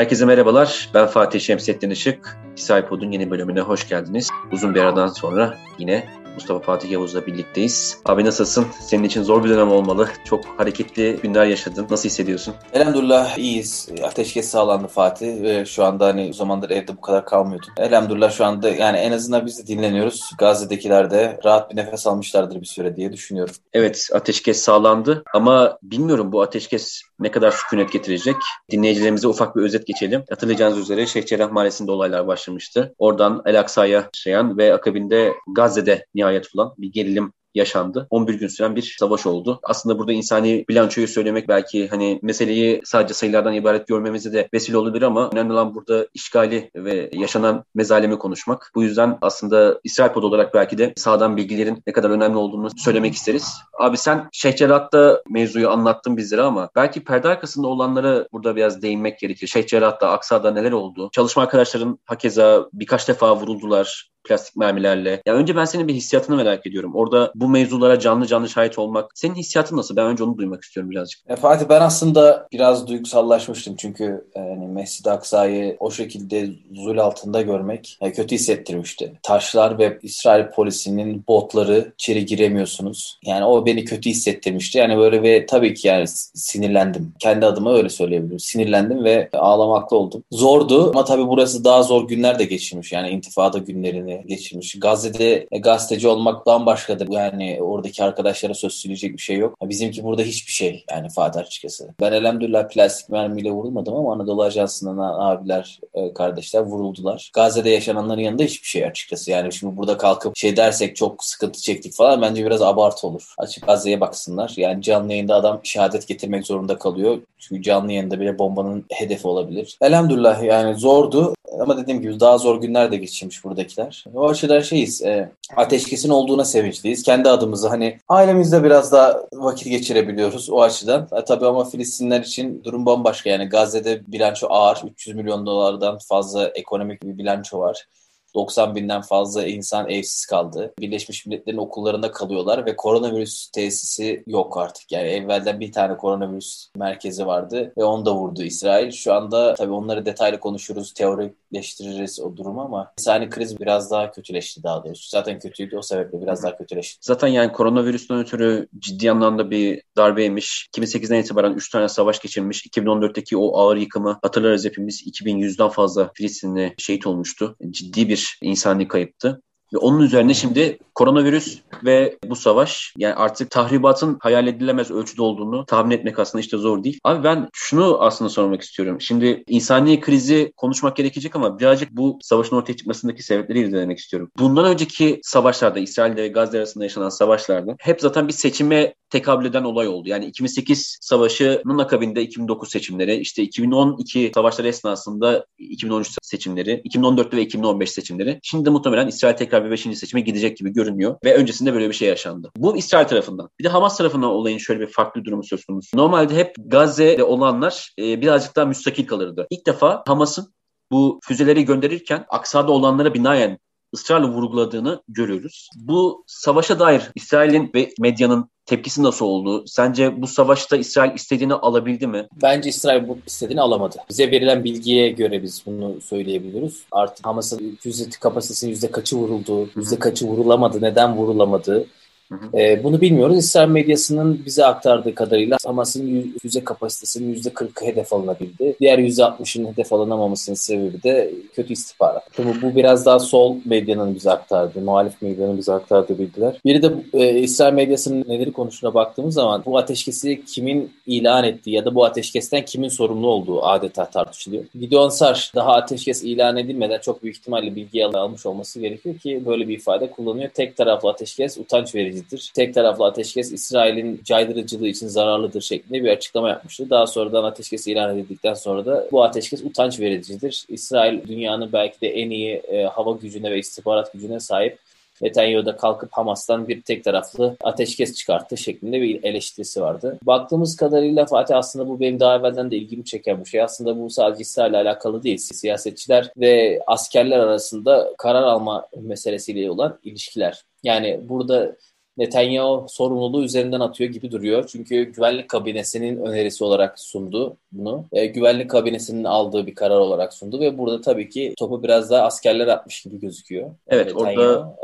Herkese merhabalar. Ben Fatih Şemsettin Işık. Discipod'un yeni bölümüne hoş geldiniz. Uzun bir aradan sonra yine Mustafa Fatih Yavuz'la birlikteyiz. Abi nasılsın? Senin için zor bir dönem olmalı. Çok hareketli günler yaşadın. Nasıl hissediyorsun? Elhamdülillah iyiyiz. Ateşkes sağlandı Fatih ve şu anda hani o zamandır evde bu kadar kalmıyordum. Elhamdülillah şu anda yani en azından biz de dinleniyoruz. Gazze'dekiler de rahat bir nefes almışlardır bir süre diye düşünüyorum. Evet ateşkes sağlandı ama bilmiyorum bu ateşkes ne kadar sükunet getirecek. Dinleyicilerimize ufak bir özet geçelim. Hatırlayacağınız üzere Şeyh Cerrah Mahallesi'nde olaylar başlamıştı. Oradan El Aksa'ya yaşayan ve akabinde Gazze'de nihayet bulan bir gerilim yaşandı. 11 gün süren bir savaş oldu. Aslında burada insani bilançoyu söylemek belki hani meseleyi sadece sayılardan ibaret görmemize de vesile olabilir ama önemli olan burada işgali ve yaşanan mezalemi konuşmak. Bu yüzden aslında İsrail pod olarak belki de sağdan bilgilerin ne kadar önemli olduğunu söylemek isteriz. Abi sen Şeyh Cerrah'ta mevzuyu anlattın bizlere ama belki perde arkasında olanlara burada biraz değinmek gerekir. Şeyh Cerrah'ta, Aksa'da neler oldu? Çalışma arkadaşların hakeza birkaç defa vuruldular plastik mermilerle. Ya önce ben senin bir hissiyatını merak ediyorum. Orada bu mevzulara canlı canlı şahit olmak. Senin hissiyatın nasıl? Ben önce onu duymak istiyorum birazcık. E, Fatih ben aslında biraz duygusallaşmıştım çünkü yani Mescid-i Aksa'yı o şekilde zul altında görmek e, kötü hissettirmişti. Taşlar ve İsrail polisinin botları içeri giremiyorsunuz. Yani o beni kötü hissettirmişti. Yani böyle ve tabii ki yani sinirlendim. Kendi adıma öyle söyleyebilirim. Sinirlendim ve ağlamaklı oldum. Zordu ama tabii burası daha zor günler de geçirmiş. Yani intifada günlerini yani geçirmiş. Gazze'de e, gazeteci olmak bambaşkadır. Yani oradaki arkadaşlara söz söyleyecek bir şey yok. Bizimki burada hiçbir şey yani Fatih açıkçası. Ben elhamdülillah plastik mermiyle vurulmadım ama Anadolu Ajansı'ndan abiler, e, kardeşler vuruldular. Gazze'de yaşananların yanında hiçbir şey açıkçası. Yani şimdi burada kalkıp şey dersek çok sıkıntı çektik falan bence biraz abartı olur. Açık Gazze'ye baksınlar. Yani canlı yayında adam şehadet getirmek zorunda kalıyor. Çünkü canlı yayında bile bombanın hedefi olabilir. Elhamdülillah yani zordu. Ama dediğim gibi daha zor günler de geçirmiş buradakiler. O açıdan şeyiz. E, ateşkesin olduğuna sevinçliyiz. Kendi adımızı hani ailemizde biraz daha vakit geçirebiliyoruz o açıdan. E, tabii ama Filistinler için durum bambaşka. Yani Gazze'de bilanço ağır. 300 milyon dolardan fazla ekonomik bir bilanço var. 90 binden fazla insan evsiz kaldı. Birleşmiş Milletler'in okullarında kalıyorlar ve koronavirüs tesisi yok artık. Yani evvelden bir tane koronavirüs merkezi vardı ve onu da vurdu İsrail. Şu anda tabii onları detaylı konuşuruz, teorikleştiririz o durumu ama insani kriz biraz daha kötüleşti daha doğrusu. Zaten kötüydü o sebeple biraz daha kötüleşti. Zaten yani koronavirüsten ötürü ciddi anlamda bir darbeymiş. 2008'den itibaren 3 tane savaş geçirmiş. 2014'teki o ağır yıkımı hatırlarız hepimiz. 2100'den fazla Filistinli şehit olmuştu. Ciddi bir bir insani kayıptı. Ve onun üzerine şimdi koronavirüs ve bu savaş yani artık tahribatın hayal edilemez ölçüde olduğunu tahmin etmek aslında işte zor değil. Abi ben şunu aslında sormak istiyorum. Şimdi insani krizi konuşmak gerekecek ama birazcık bu savaşın ortaya çıkmasındaki sebepleri irdelemek istiyorum. Bundan önceki savaşlarda İsrail ve Gazze arasında yaşanan savaşlarda hep zaten bir seçime tekabül eden olay oldu. Yani 2008 savaşının akabinde 2009 seçimleri, işte 2012 savaşları esnasında 2013 seçimleri, 2014 ve 2015 seçimleri. Şimdi de muhtemelen İsrail tekrar bir 5. seçime gidecek gibi görünüyor ve öncesinde böyle bir şey yaşandı. Bu İsrail tarafından. Bir de Hamas tarafından olayın şöyle bir farklı durumu söz konusu. Normalde hep Gazze'de olanlar e, birazcık daha müstakil kalırdı. İlk defa Hamas'ın bu füzeleri gönderirken Aksa'da olanlara binaen ısrarla vurguladığını görüyoruz. Bu savaşa dair İsrail'in ve medyanın tepkisi nasıl oldu? Sence bu savaşta İsrail istediğini alabildi mi? Bence İsrail bu istediğini alamadı. Bize verilen bilgiye göre biz bunu söyleyebiliyoruz. Artık Hamas'ın füze kapasitesinin yüzde kaçı vuruldu, yüzde kaçı vurulamadı, neden vurulamadı E, bunu bilmiyoruz. İsrail medyasının bize aktardığı kadarıyla Hamas'ın füze kapasitesinin %40'ı hedef alınabildi. Diğer %60'ın hedef alınamamasının sebebi de kötü istihbarat. Bu, bu biraz daha sol medyanın bize aktardığı, muhalif medyanın bize aktardığı bilgiler. Biri de e, İsrail medyasının neleri konuşuna baktığımız zaman bu ateşkesi kimin ilan ettiği ya da bu ateşkesten kimin sorumlu olduğu adeta tartışılıyor. Gideon Sar daha ateşkes ilan edilmeden çok büyük ihtimalle bilgi almış olması gerekiyor ki böyle bir ifade kullanıyor. Tek taraflı ateşkes utanç verici edicidir. Tek taraflı ateşkes İsrail'in caydırıcılığı için zararlıdır şeklinde bir açıklama yapmıştı. Daha sonradan ateşkes ilan edildikten sonra da bu ateşkes utanç vericidir. İsrail dünyanın belki de en iyi e, hava gücüne ve istihbarat gücüne sahip Netanyahu da kalkıp Hamas'tan bir tek taraflı ateşkes çıkarttı şeklinde bir eleştirisi vardı. Baktığımız kadarıyla Fatih aslında bu benim daha evvelden de ilgimi çeken bir şey. Aslında bu sadece İsrail'le alakalı değil. Siyasetçiler ve askerler arasında karar alma meselesiyle olan ilişkiler. Yani burada Netanyahu sorumluluğu üzerinden atıyor gibi duruyor. Çünkü güvenlik kabinesinin önerisi olarak sundu bunu. E, güvenlik kabinesinin aldığı bir karar olarak sundu ve burada tabii ki topu biraz daha askerler atmış gibi gözüküyor. Evet Netanyahu. orada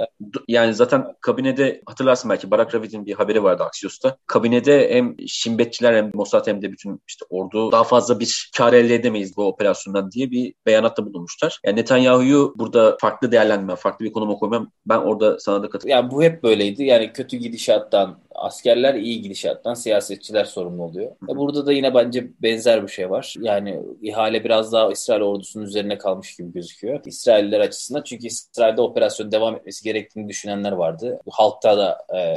yani zaten kabinede hatırlarsın belki Barak Ravid'in bir haberi vardı Axios'ta. Kabinede hem Şimbetçiler hem Mossad hem de bütün işte ordu daha fazla bir kar elde edemeyiz bu operasyondan diye bir beyanatta bulunmuşlar. Yani Netanyahu'yu burada farklı değerlendirme, farklı bir konuma koymam ben orada sana da katılıyorum. Yani bu hep böyleydi. Yani kötü gidişattan askerler iyi gidişattan siyasetçiler sorumlu oluyor. E burada da yine bence benzer bir şey var. Yani ihale biraz daha İsrail ordusunun üzerine kalmış gibi gözüküyor. İsrailler açısından çünkü İsrail'de operasyon devam etmesi gerektiğini düşünenler vardı. Halkta da e,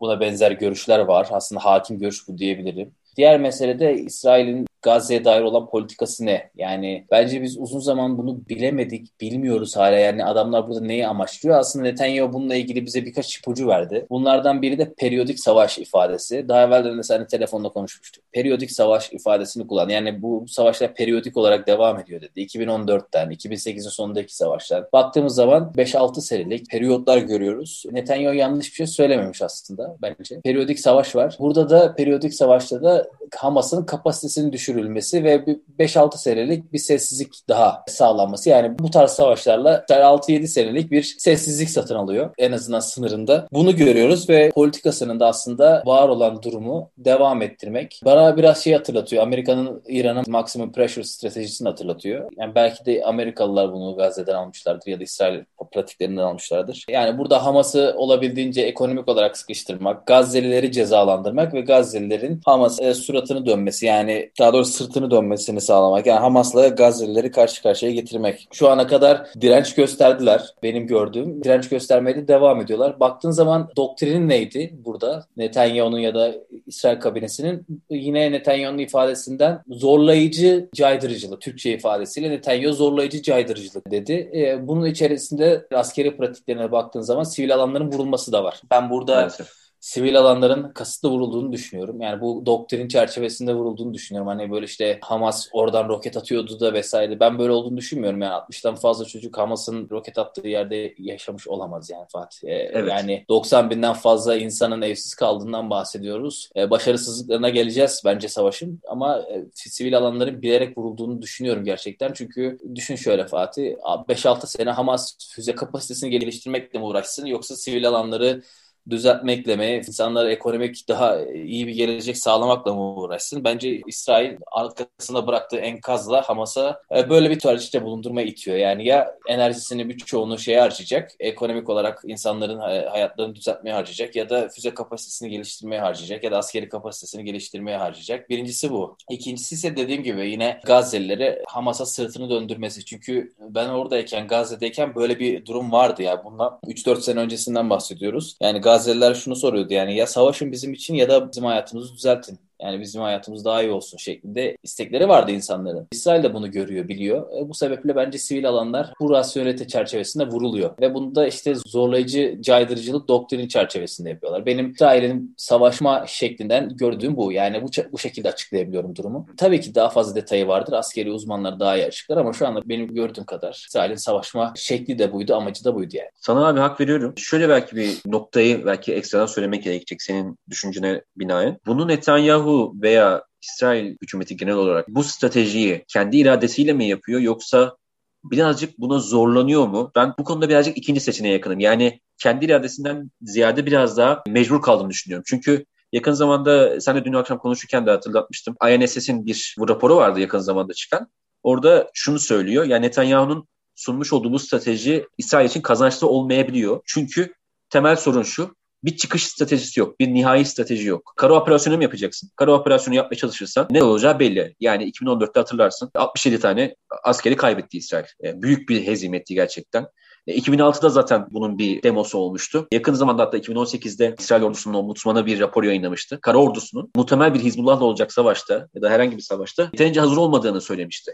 buna benzer görüşler var. Aslında hakim görüş bu diyebilirim. Diğer mesele de İsrail'in Gazze'ye dair olan politikası ne? Yani bence biz uzun zaman bunu bilemedik, bilmiyoruz hala. Yani adamlar burada neyi amaçlıyor? Aslında Netanyahu bununla ilgili bize birkaç ipucu verdi. Bunlardan biri de periyodik savaş ifadesi. Daha evvel de mesela hani telefonda konuşmuştuk. Periyodik savaş ifadesini kullan. Yani bu savaşlar periyodik olarak devam ediyor dedi. 2014'ten, 2008'in sonundaki savaşlar. Baktığımız zaman 5-6 serilik periyotlar görüyoruz. Netanyahu yanlış bir şey söylememiş aslında bence. Periyodik savaş var. Burada da periyodik savaşta da Hamas'ın kapasitesini düşürülmesi ve 5-6 senelik bir sessizlik daha sağlanması. Yani bu tarz savaşlarla 6-7 senelik bir sessizlik satın alıyor en azından sınırında. Bunu görüyoruz ve politikasının da aslında var olan durumu devam ettirmek. Bana biraz şey hatırlatıyor. Amerika'nın İran'ın maximum pressure stratejisini hatırlatıyor. Yani belki de Amerikalılar bunu Gazze'den almışlardır ya da İsrail pratiklerinden almışlardır. Yani burada Hamas'ı olabildiğince ekonomik olarak sıkıştırmak, Gazze'lileri cezalandırmak ve Gazze'lilerin Hamas e, suratını dönmesi yani daha doğrusu sırtını dönmesini sağlamak. Yani Hamas'la Gazze'lileri karşı karşıya getirmek. Şu ana kadar direnç gösterdiler benim gördüğüm. Direnç göstermeye de devam ediyorlar. Baktığın zaman doktrinin neydi burada? Netanyahu'nun ya da İsrail kabinesinin yine Netanyahu'nun ifadesinden zorlayıcı caydırıcılık. Türkçe ifadesiyle Netanyahu zorlayıcı caydırıcılık dedi. Ee, bunun içerisinde askeri pratiklerine baktığın zaman sivil alanların vurulması da var. Ben burada Maalesef sivil alanların kasıtlı vurulduğunu düşünüyorum. Yani bu doktrin çerçevesinde vurulduğunu düşünüyorum. Hani böyle işte Hamas oradan roket atıyordu da vesaire. Ben böyle olduğunu düşünmüyorum. Yani 60'tan fazla çocuk Hamas'ın roket attığı yerde yaşamış olamaz yani Fatih. Ee, evet. Yani 90 binden fazla insanın evsiz kaldığından bahsediyoruz. Ee, başarısızlıklarına geleceğiz bence savaşın. Ama e, sivil alanların bilerek vurulduğunu düşünüyorum gerçekten. Çünkü düşün şöyle Fatih. 5-6 sene Hamas füze kapasitesini geliştirmekle mi uğraşsın yoksa sivil alanları düzeltmekle mi, insanlara ekonomik daha iyi bir gelecek sağlamakla mı uğraşsın? Bence İsrail arkasında bıraktığı enkazla Hamas'a e, böyle bir tercihte bulundurmaya itiyor. Yani ya enerjisini birçoğunu şeye harcayacak, ekonomik olarak insanların hayatlarını düzeltmeye harcayacak ya da füze kapasitesini geliştirmeye harcayacak ya da askeri kapasitesini geliştirmeye harcayacak. Birincisi bu. İkincisi ise dediğim gibi yine Gazze'lileri Hamas'a sırtını döndürmesi. Çünkü ben oradayken, Gazze'deyken böyle bir durum vardı ya. Bundan 3-4 sene öncesinden bahsediyoruz. Yani Gazze Gazze'liler şunu soruyordu yani ya savaşın bizim için ya da bizim hayatımızı düzeltin. Yani bizim hayatımız daha iyi olsun şeklinde istekleri vardı insanların. İsrail de bunu görüyor, biliyor. E, bu sebeple bence sivil alanlar bu rasyonelite çerçevesinde vuruluyor. Ve bunu da işte zorlayıcı caydırıcılık doktrin çerçevesinde yapıyorlar. Benim İsrail'in savaşma şeklinden gördüğüm bu. Yani bu, bu şekilde açıklayabiliyorum durumu. Tabii ki daha fazla detayı vardır. Askeri uzmanlar daha iyi açıklar ama şu anda benim gördüğüm kadar İsrail'in savaşma şekli de buydu, amacı da buydu yani. Sana abi hak veriyorum. Şöyle belki bir noktayı belki ekstradan söylemek gerekecek senin düşüncene binaen. Bunu Netanyahu veya İsrail hükümeti genel olarak bu stratejiyi kendi iradesiyle mi yapıyor yoksa birazcık buna zorlanıyor mu? Ben bu konuda birazcık ikinci seçeneğe yakınım. Yani kendi iradesinden ziyade biraz daha mecbur kaldığını düşünüyorum. Çünkü yakın zamanda sen de dün akşam konuşurken de hatırlatmıştım. INSS'in bir bu raporu vardı yakın zamanda çıkan. Orada şunu söylüyor. Yani Netanyahu'nun sunmuş olduğu bu strateji İsrail için kazançlı olmayabiliyor. Çünkü temel sorun şu bir çıkış stratejisi yok. Bir nihai strateji yok. Kara operasyonu mu yapacaksın? Kara operasyonu yapmaya çalışırsan ne olacağı belli. Yani 2014'te hatırlarsın 67 tane askeri kaybetti İsrail. Yani büyük bir hezimetti gerçekten. 2006'da zaten bunun bir demosu olmuştu. Yakın zamanda hatta 2018'de İsrail ordusunun ombudsmanı bir rapor yayınlamıştı. Kara ordusunun muhtemel bir Hizbullah'la olacak savaşta ya da herhangi bir savaşta yeterince hazır olmadığını söylemişti.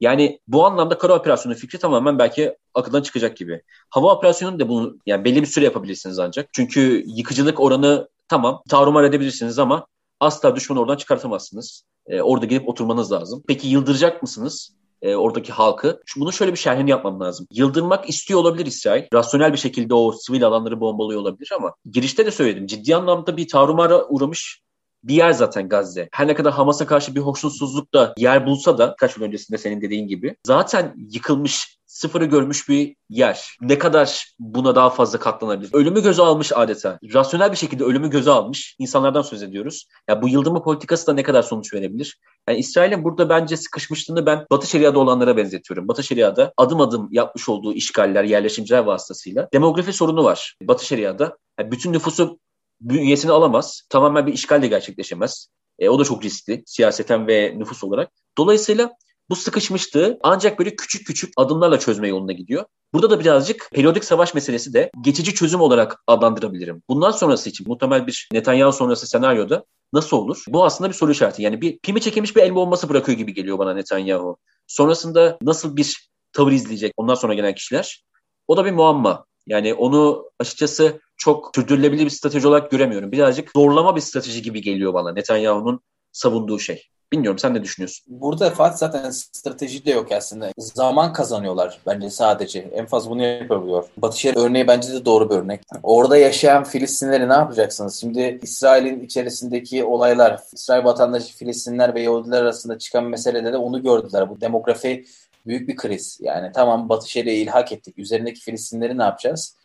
Yani bu anlamda kara operasyonu fikri tamamen belki akıldan çıkacak gibi. Hava operasyonu da bunu yani belli bir süre yapabilirsiniz ancak. Çünkü yıkıcılık oranı tamam tarumar edebilirsiniz ama asla düşmanı oradan çıkartamazsınız. Ee, orada gelip oturmanız lazım. Peki yıldıracak mısınız? e, oradaki halkı. Şu, bunun şöyle bir şerhini yapmam lazım. Yıldırmak istiyor olabilir İsrail. Rasyonel bir şekilde o sivil alanları bombalıyor olabilir ama girişte de söyledim. Ciddi anlamda bir tarumara uğramış bir yer zaten Gazze. Her ne kadar Hamas'a karşı bir hoşnutsuzluk da yer bulsa da kaç yıl öncesinde senin dediğin gibi zaten yıkılmış sıfırı görmüş bir yer. Ne kadar buna daha fazla katlanabilir? Ölümü göze almış adeta. Rasyonel bir şekilde ölümü göze almış insanlardan söz ediyoruz. Ya bu yıldırma politikası da ne kadar sonuç verebilir? Yani İsrail'in burada bence sıkışmışlığını ben Batı Şeria'da olanlara benzetiyorum. Batı Şeria'da adım adım yapmış olduğu işgaller, yerleşimciler vasıtasıyla demografi sorunu var. Batı Şeria'da yani bütün nüfusu bünyesini alamaz. Tamamen bir işgal de gerçekleşemez. E, o da çok riskli siyaseten ve nüfus olarak. Dolayısıyla bu sıkışmıştı ancak böyle küçük küçük adımlarla çözme yoluna gidiyor. Burada da birazcık periyodik savaş meselesi de geçici çözüm olarak adlandırabilirim. Bundan sonrası için muhtemel bir Netanyahu sonrası senaryoda nasıl olur? Bu aslında bir soru işareti. Yani bir pimi çekilmiş bir el bombası bırakıyor gibi geliyor bana Netanyahu. Sonrasında nasıl bir tavır izleyecek ondan sonra gelen kişiler? O da bir muamma. Yani onu açıkçası çok sürdürülebilir bir strateji olarak göremiyorum. Birazcık zorlama bir strateji gibi geliyor bana Netanyahu'nun savunduğu şey. Bilmiyorum sen ne düşünüyorsun? Burada Fatih zaten strateji de yok aslında. Zaman kazanıyorlar bence sadece. En fazla bunu yapabiliyor. Batı Şeria örneği bence de doğru bir örnek. Orada yaşayan Filistinleri ne yapacaksınız? Şimdi İsrail'in içerisindeki olaylar, İsrail vatandaşı Filistinler ve Yahudiler arasında çıkan meselede de onu gördüler. Bu demografi büyük bir kriz. Yani tamam Batı Şeria'yı ilhak ettik. Üzerindeki Filistinleri ne yapacağız?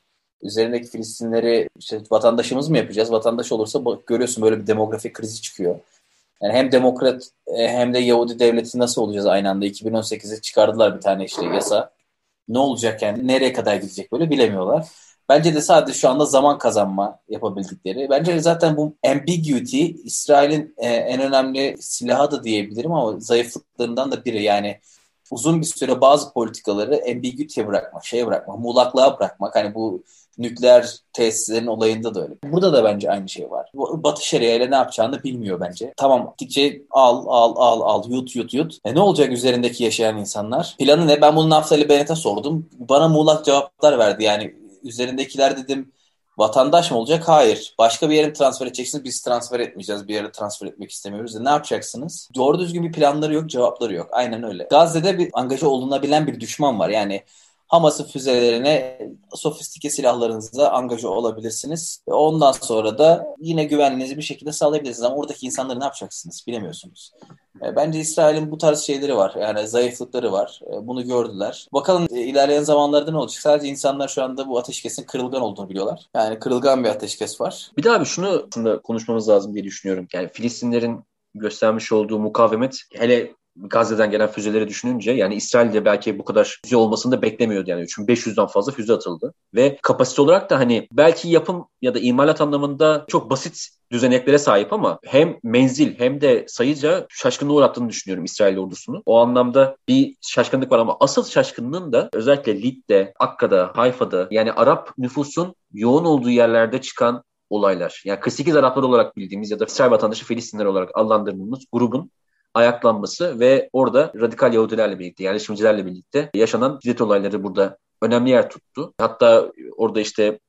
Üzerindeki Filistinleri işte vatandaşımız mı yapacağız? Vatandaş olursa görüyorsun böyle bir demografi krizi çıkıyor. Yani hem demokrat e, hem de Yahudi devleti nasıl olacağız aynı anda? 2018'de çıkardılar bir tane işte yasa. Ne olacak yani? Nereye kadar gidecek böyle bilemiyorlar. Bence de sadece şu anda zaman kazanma yapabildikleri. Bence zaten bu ambiguity İsrail'in e, en önemli silahı da diyebilirim ama zayıflıklarından da biri. Yani uzun bir süre bazı politikaları ambiguity'ye bırakmak, şeye bırakmak, muğlaklığa bırakmak. Hani bu nükleer tesislerin olayında da öyle. Burada da bence aynı şey var. Batı Şeria ile ne yapacağını bilmiyor bence. Tamam gittikçe al al al al yut yut yut. E ne olacak üzerindeki yaşayan insanlar? Planı ne? Ben bunu Naftali Bennett'e sordum. Bana muğlak cevaplar verdi. Yani üzerindekiler dedim Vatandaş mı olacak? Hayır. Başka bir yere transfer edeceksiniz? Biz transfer etmeyeceğiz. Bir yere transfer etmek istemiyoruz. E ne yapacaksınız? Doğru düzgün bir planları yok, cevapları yok. Aynen öyle. Gazze'de bir angaja olunabilen bir düşman var. Yani Hamas'ın füzelerine sofistike silahlarınızla angaja olabilirsiniz. Ondan sonra da yine güvenliğinizi bir şekilde sağlayabilirsiniz. Ama oradaki insanları ne yapacaksınız bilemiyorsunuz. E, bence İsrail'in bu tarz şeyleri var. Yani zayıflıkları var. E, bunu gördüler. Bakalım e, ilerleyen zamanlarda ne olacak? Sadece insanlar şu anda bu ateşkesin kırılgan olduğunu biliyorlar. Yani kırılgan bir ateşkes var. Bir daha bir şunu aslında konuşmamız lazım diye düşünüyorum. Yani Filistinlerin göstermiş olduğu mukavemet hele Gazze'den gelen füzeleri düşününce yani İsrail'de belki bu kadar füze olmasını da beklemiyordu yani. Çünkü 500'den fazla füze atıldı. Ve kapasite olarak da hani belki yapım ya da imalat anlamında çok basit düzeneklere sahip ama hem menzil hem de sayıca şaşkınlığa uğrattığını düşünüyorum İsrail ordusunu. O anlamda bir şaşkınlık var ama asıl şaşkınlığın da özellikle Lid'de, Akka'da, Hayfa'da yani Arap nüfusun yoğun olduğu yerlerde çıkan olaylar. Yani 48 Araplar olarak bildiğimiz ya da İsrail vatandaşı Filistinler olarak adlandırdığımız grubun ayaklanması ve orada radikal Yahudilerle birlikte, yerleşimcilerle birlikte yaşanan şiddet olayları burada önemli yer tuttu. Hatta orada işte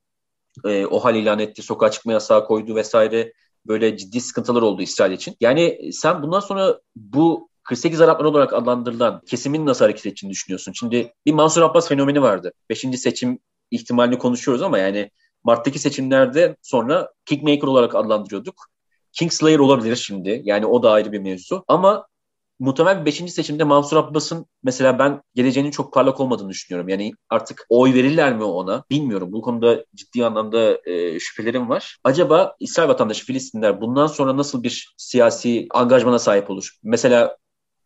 e, OHAL ilan etti, sokağa çıkma yasağı koydu vesaire böyle ciddi sıkıntılar oldu İsrail için. Yani sen bundan sonra bu 48 Araplar olarak adlandırılan kesimin nasıl hareket edeceğini düşünüyorsun? Şimdi bir Mansur Abbas fenomeni vardı. Beşinci seçim ihtimalini konuşuyoruz ama yani Mart'taki seçimlerde sonra Kingmaker olarak adlandırıyorduk. Kingslayer olabilir şimdi. Yani o da ayrı bir mevzu. Ama muhtemelen 5. seçimde Mansur Abbas'ın mesela ben geleceğinin çok parlak olmadığını düşünüyorum. Yani artık oy verirler mi ona bilmiyorum. Bu konuda ciddi anlamda e, şüphelerim var. Acaba İsrail vatandaşı Filistinler bundan sonra nasıl bir siyasi angajmana sahip olur? Mesela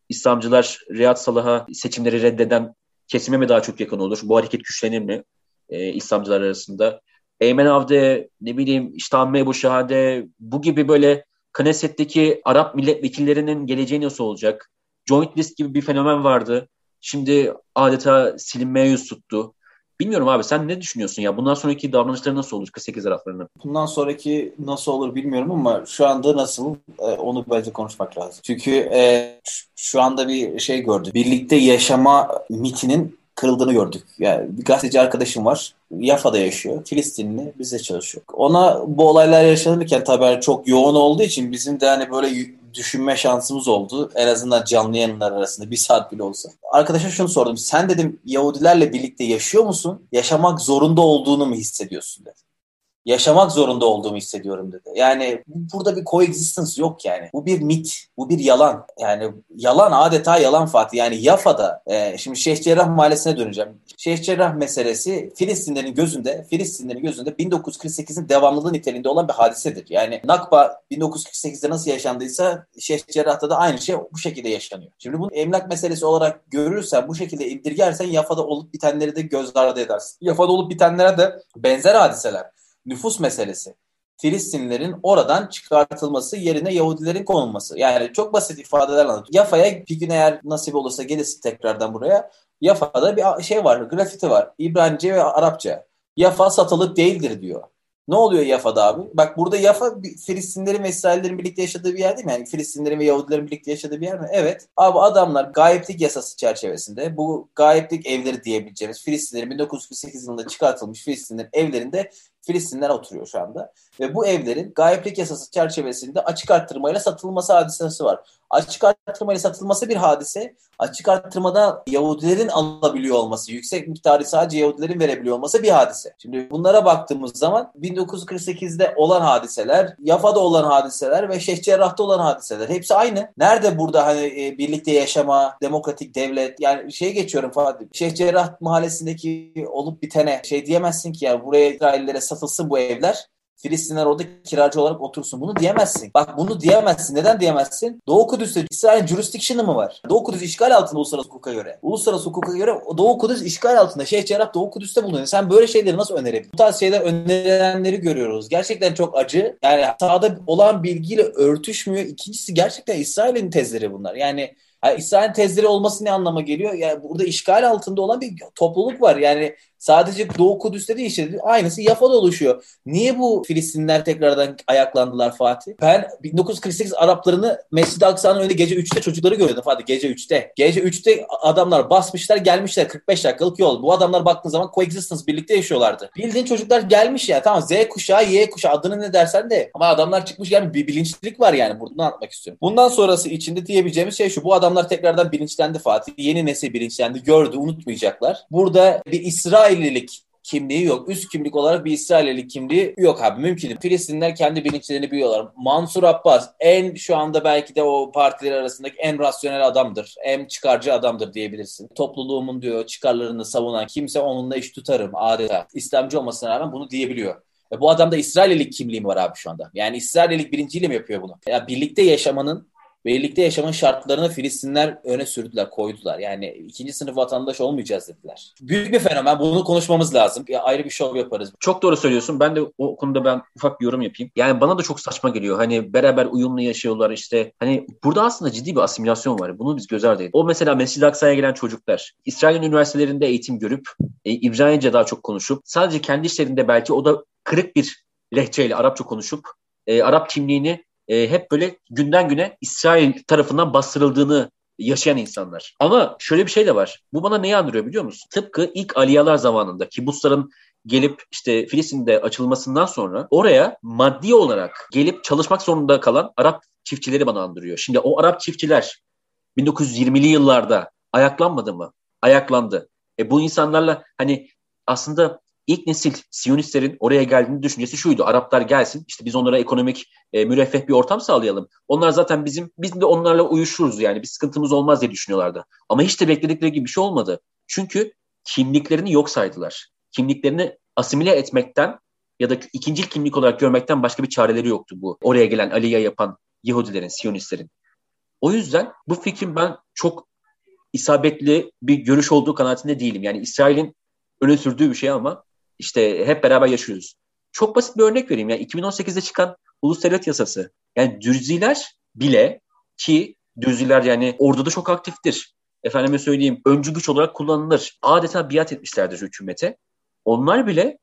İslamcılar Riyad Salah'a seçimleri reddeden kesime mi daha çok yakın olur? Bu hareket güçlenir mi e, İslamcılar arasında? Eymen Avde, ne bileyim İştahın Mebu Şahade bu gibi böyle Knesset'teki Arap milletvekillerinin geleceği nasıl olacak? Joint list gibi bir fenomen vardı. Şimdi adeta silinmeye yüz tuttu. Bilmiyorum abi sen ne düşünüyorsun ya? Bundan sonraki davranışları nasıl olur 48 Araplarının? Bundan sonraki nasıl olur bilmiyorum ama şu anda nasıl e, onu bence konuşmak lazım. Çünkü e, şu anda bir şey gördük. Birlikte yaşama mitinin kırıldığını gördük. Yani bir gazeteci arkadaşım var. Yafa'da yaşıyor. Filistinli bize çalışıyor. Ona bu olaylar yaşanırken tabii çok yoğun olduğu için bizim de hani böyle düşünme şansımız oldu. En azından canlı yayınlar arasında bir saat bile olsa. Arkadaşa şunu sordum. Sen dedim Yahudilerle birlikte yaşıyor musun? Yaşamak zorunda olduğunu mu hissediyorsun dedi yaşamak zorunda olduğumu hissediyorum dedi. Yani burada bir coexistence yok yani. Bu bir mit, bu bir yalan. Yani yalan adeta yalan Fatih. Yani Yafa'da, e, şimdi Şeyh Cerrah Mahallesi'ne döneceğim. Şeyh Cerrah meselesi Filistinlerin gözünde, Filistinlerin gözünde 1948'in devamlılığı niteliğinde olan bir hadisedir. Yani Nakba 1948'de nasıl yaşandıysa Şeyh Cerrah'ta da aynı şey bu şekilde yaşanıyor. Şimdi bunu emlak meselesi olarak görürsen, bu şekilde indirgersen Yafa'da olup bitenleri de göz ardı edersin. Yafa'da olup bitenlere de benzer hadiseler nüfus meselesi. Filistinlilerin oradan çıkartılması yerine Yahudilerin konulması. Yani çok basit ifadeler anlatıyorum. Yafa'ya bir gün eğer nasip olursa gelirsin tekrardan buraya. Yafa'da bir şey var, grafiti var. İbranice ve Arapça. Yafa satılık değildir diyor. Ne oluyor Yafa'da abi? Bak burada Yafa Filistinlerin ve İsraillerin birlikte yaşadığı bir yer değil mi? Yani Filistinlerin ve Yahudilerin birlikte yaşadığı bir yer mi? Evet. Abi adamlar gayiplik yasası çerçevesinde bu gayiplik evleri diyebileceğimiz Filistinlerin 1948 yılında çıkartılmış Filistinlerin evlerinde Filistinler oturuyor şu anda. Ve bu evlerin gayiplik yasası çerçevesinde açık arttırmayla satılması hadisesi var. Açık arttırmayla satılması bir hadise. Açık arttırmada Yahudilerin alabiliyor olması, yüksek miktarı sadece Yahudilerin verebiliyor olması bir hadise. Şimdi bunlara baktığımız zaman 1948'de olan hadiseler, Yafa'da olan hadiseler ve Şeyh Cerrah'ta olan hadiseler. Hepsi aynı. Nerede burada hani e, birlikte yaşama, demokratik devlet yani şey geçiyorum Fatih. Şeyh Cerrah mahallesindeki olup bitene şey diyemezsin ki ya buraya İsraillere satılsın bu evler. Filistinler orada kiracı olarak otursun. Bunu diyemezsin. Bak bunu diyemezsin. Neden diyemezsin? Doğu Kudüs'te İsrail jurisdiction'ı mı var? Doğu Kudüs işgal altında uluslararası hukuka göre. Uluslararası hukuka göre Doğu Kudüs işgal altında. Şeyh Cerrah Doğu Kudüs'te bulunuyor. Sen böyle şeyleri nasıl önerebilirsin? Bu tarz şeyler önerilenleri görüyoruz. Gerçekten çok acı. Yani sahada olan bilgiyle örtüşmüyor. İkincisi gerçekten İsrail'in tezleri bunlar. Yani yani İsrail tezleri olması ne anlama geliyor? Yani burada işgal altında olan bir topluluk var. Yani sadece Doğu Kudüs'te değil işte aynısı Yafa'da oluşuyor. Niye bu Filistinler tekrardan ayaklandılar Fatih? Ben 1948 Araplarını Mescid-i Aksa'nın önünde gece 3'te çocukları gördüm Fatih gece 3'te. Gece 3'te adamlar basmışlar gelmişler 45 dakikalık yol. Bu adamlar baktığın zaman coexistence birlikte yaşıyorlardı. Bildiğin çocuklar gelmiş ya tamam Z kuşağı Y kuşağı adını ne dersen de ama adamlar çıkmış yani bir bilinçlilik var yani bunu anlatmak istiyorum. Bundan sonrası içinde diyebileceğimiz şey şu bu adamlar tekrardan bilinçlendi Fatih. Yeni nesil bilinçlendi gördü unutmayacaklar. Burada bir İsrail İsraillilik kimliği yok. Üst kimlik olarak bir İsraillilik kimliği yok abi. Mümkün değil. Filistinler kendi bilinçlerini biliyorlar. Mansur Abbas en şu anda belki de o partiler arasındaki en rasyonel adamdır. En çıkarcı adamdır diyebilirsin. Topluluğumun diyor çıkarlarını savunan kimse onunla iş tutarım adeta. İslamcı olmasına rağmen bunu diyebiliyor. Ve bu adamda İsraillilik kimliği var abi şu anda? Yani İsraillilik birinciyle mi yapıyor bunu? Ya birlikte yaşamanın birlikte yaşamın şartlarını Filistinler öne sürdüler, koydular. Yani ikinci sınıf vatandaş olmayacağız dediler. Büyük bir fenomen. Bunu konuşmamız lazım. Ya ayrı bir şov yaparız. Çok doğru söylüyorsun. Ben de o konuda ben ufak bir yorum yapayım. Yani bana da çok saçma geliyor. Hani beraber uyumlu yaşıyorlar işte. Hani burada aslında ciddi bir asimilasyon var. Bunu biz göz ardı edelim. O mesela Mescid-i Aksa'ya gelen çocuklar İsrail üniversitelerinde eğitim görüp e, İbranice daha çok konuşup sadece kendi işlerinde belki o da kırık bir lehçeyle Arapça konuşup e, Arap kimliğini e, hep böyle günden güne İsrail tarafından bastırıldığını yaşayan insanlar. Ama şöyle bir şey de var. Bu bana neyi andırıyor biliyor musun? Tıpkı ilk Aliyalar zamanında kibutsların gelip işte Filistin'de açılmasından sonra oraya maddi olarak gelip çalışmak zorunda kalan Arap çiftçileri bana andırıyor. Şimdi o Arap çiftçiler 1920'li yıllarda ayaklanmadı mı? Ayaklandı. E bu insanlarla hani aslında ilk nesil Siyonistlerin oraya geldiğini düşüncesi şuydu. Araplar gelsin işte biz onlara ekonomik e, müreffeh bir ortam sağlayalım. Onlar zaten bizim biz de onlarla uyuşuruz yani bir sıkıntımız olmaz diye düşünüyorlardı. Ama hiç de bekledikleri gibi bir şey olmadı. Çünkü kimliklerini yok saydılar. Kimliklerini asimile etmekten ya da ikinci kimlik olarak görmekten başka bir çareleri yoktu bu. Oraya gelen Aliye yapan Yahudilerin, Siyonistlerin. O yüzden bu fikrin ben çok isabetli bir görüş olduğu kanaatinde değilim. Yani İsrail'in öne sürdüğü bir şey ama işte hep beraber yaşıyoruz. Çok basit bir örnek vereyim. Yani 2018'de çıkan Ulus Devlet Yasası. Yani dürziler bile ki dürziler yani orduda çok aktiftir. Efendime söyleyeyim öncü güç olarak kullanılır. Adeta biat etmişlerdir hükümete. Onlar bile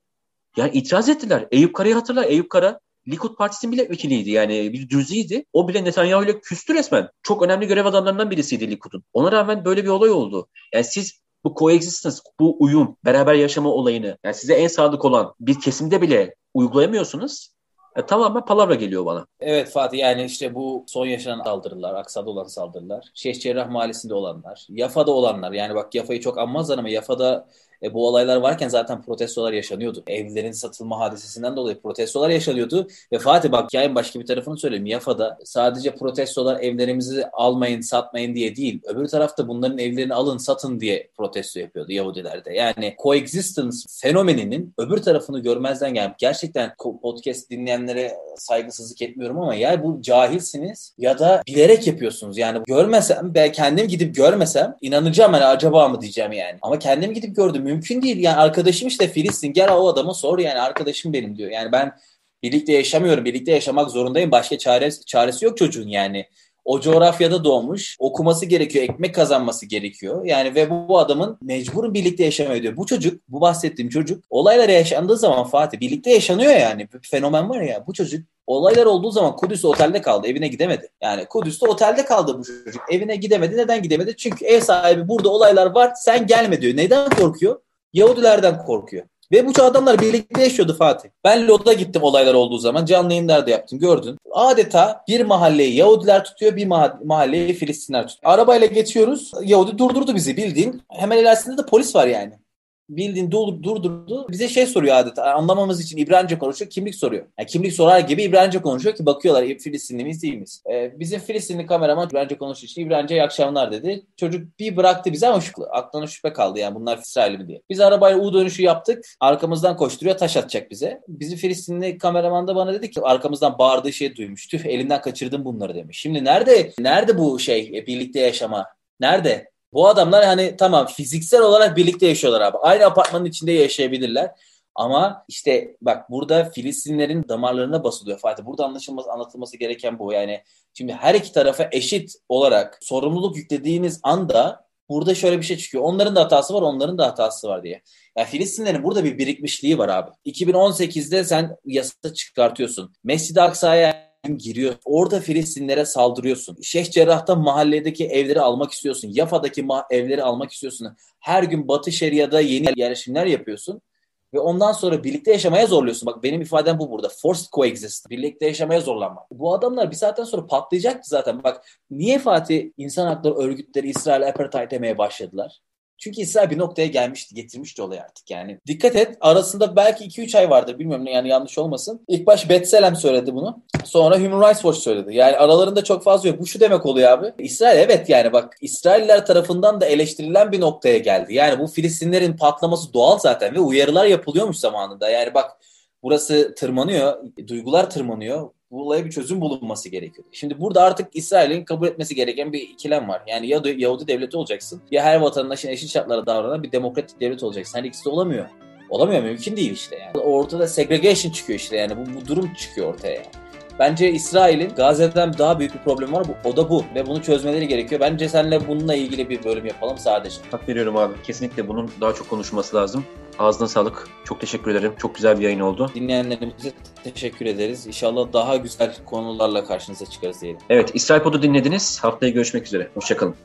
yani itiraz ettiler. Eyüp Kara'yı hatırla. Eyüp Kara Likud Partisi'nin milletvekiliydi. Yani bir düziydi. O bile Netanyahu ile küstü resmen. Çok önemli görev adamlarından birisiydi Likud'un. Ona rağmen böyle bir olay oldu. Yani siz bu coexistence, bu uyum, beraber yaşama olayını yani size en sadık olan bir kesimde bile uygulayamıyorsunuz. E, tamamen palavra geliyor bana. Evet Fatih yani işte bu son yaşanan saldırılar, Aksa'da olan saldırılar, Şeyh Cerrah Mahallesi'nde olanlar, Yafa'da olanlar yani bak Yafa'yı çok anmazlar ama Yafa'da e, bu olaylar varken zaten protestolar yaşanıyordu. Evlerin satılma hadisesinden dolayı protestolar yaşanıyordu. Ve Fatih bak hikayenin başka bir tarafını söyleyeyim. Yafa'da sadece protestolar evlerimizi almayın, satmayın diye değil. Öbür tarafta bunların evlerini alın, satın diye protesto yapıyordu Yahudilerde. Yani coexistence fenomeninin öbür tarafını görmezden gelip gerçekten podcast dinleyenlere saygısızlık etmiyorum ama ya bu cahilsiniz ya da bilerek yapıyorsunuz. Yani görmesem, ben kendim gidip görmesem inanacağım hani acaba mı diyeceğim yani. Ama kendim gidip gördüm mümkün değil. Yani arkadaşım işte Filistin gel o adama sor yani arkadaşım benim diyor. Yani ben birlikte yaşamıyorum. Birlikte yaşamak zorundayım. Başka çaresi, çaresi yok çocuğun yani. O coğrafyada doğmuş, okuması gerekiyor, ekmek kazanması gerekiyor. Yani ve bu, adamın mecbur birlikte yaşamaya diyor. Bu çocuk, bu bahsettiğim çocuk olaylar yaşandığı zaman Fatih birlikte yaşanıyor yani. Bir fenomen var ya bu çocuk Olaylar olduğu zaman Kudüs'te otelde kaldı. Evine gidemedi. Yani Kudüs'te otelde kaldı bu çocuk. Evine gidemedi. Neden gidemedi? Çünkü ev sahibi burada olaylar var. Sen gelme diyor. Neden korkuyor? Yahudilerden korkuyor. Ve bu adamlar birlikte yaşıyordu Fatih. Ben Lod'a gittim olaylar olduğu zaman. Canlı yayınlar yaptım gördün. Adeta bir mahalleyi Yahudiler tutuyor bir mahalleyi Filistinler tutuyor. Arabayla geçiyoruz. Yahudi durdurdu bizi bildiğin. Hemen ilerisinde de polis var yani bildiğin durdurdu. Bize şey soruyor adeta anlamamız için İbranice konuşuyor. Kimlik soruyor. Yani kimlik sorar gibi İbranice konuşuyor ki bakıyorlar Filistinli miyiz değil miyiz? Ee, bizim Filistinli kameraman İbranice konuştuğu için İbranice iyi akşamlar dedi. Çocuk bir bıraktı bize ama şüphe, aklına şüphe kaldı yani bunlar İsrailli mi diye. Biz arabayla U dönüşü yaptık. Arkamızdan koşturuyor taş atacak bize. Bizim Filistinli kameraman da bana dedi ki arkamızdan bağırdığı şey duymuş. Tüh elimden kaçırdım bunları demiş. Şimdi nerede nerede bu şey birlikte yaşama? Nerede? Bu adamlar hani tamam fiziksel olarak birlikte yaşıyorlar abi. Aynı apartmanın içinde yaşayabilirler. Ama işte bak burada Filistinlerin damarlarına basılıyor Fatih. Burada anlaşılması, anlatılması gereken bu. Yani şimdi her iki tarafa eşit olarak sorumluluk yüklediğiniz anda burada şöyle bir şey çıkıyor. Onların da hatası var, onların da hatası var diye. Yani Filistinlerin burada bir birikmişliği var abi. 2018'de sen yasa çıkartıyorsun. Mescid-i Aksa'ya giriyor. Orada Filistinlere saldırıyorsun. Şeyh Cerrah'ta mahalledeki evleri almak istiyorsun. Yafa'daki evleri almak istiyorsun. Her gün Batı Şeria'da yeni yerleşimler yapıyorsun. Ve ondan sonra birlikte yaşamaya zorluyorsun. Bak benim ifadem bu burada. Forced coexist. Birlikte yaşamaya zorlanma. Bu adamlar bir saatten sonra patlayacaktı zaten. Bak niye Fatih insan hakları örgütleri İsrail apartheid demeye başladılar? Çünkü İsrail bir noktaya gelmişti, getirmişti olayı artık yani. Dikkat et arasında belki 2-3 ay vardır bilmiyorum yani yanlış olmasın. İlk baş Betselem söyledi bunu. Sonra Human Rights Watch söyledi. Yani aralarında çok fazla yok. Bu şu demek oluyor abi. İsrail evet yani bak İsrailler tarafından da eleştirilen bir noktaya geldi. Yani bu Filistinlerin patlaması doğal zaten ve uyarılar yapılıyormuş zamanında. Yani bak burası tırmanıyor, duygular tırmanıyor olaya bir çözüm bulunması gerekiyor. Şimdi burada artık İsrail'in kabul etmesi gereken bir ikilem var. Yani ya Yahudi devleti olacaksın ya her vatandaşın eşit şartlara davranan bir demokratik devlet olacaksın. Her ikisi de olamıyor. Olamıyor mümkün değil işte yani. Ortada segregation çıkıyor işte yani bu, bu durum çıkıyor ortaya yani. Bence İsrail'in Gazze'den daha büyük bir problem var. O da bu. Ve bunu çözmeleri gerekiyor. Bence seninle bununla ilgili bir bölüm yapalım sadece. Hak veriyorum abi. Kesinlikle bunun daha çok konuşması lazım. Ağzına sağlık. Çok teşekkür ederim. Çok güzel bir yayın oldu. Dinleyenlerimize teşekkür ederiz. İnşallah daha güzel konularla karşınıza çıkarız diyelim. Evet, İsrail Pod'u dinlediniz. Haftaya görüşmek üzere. Hoşçakalın.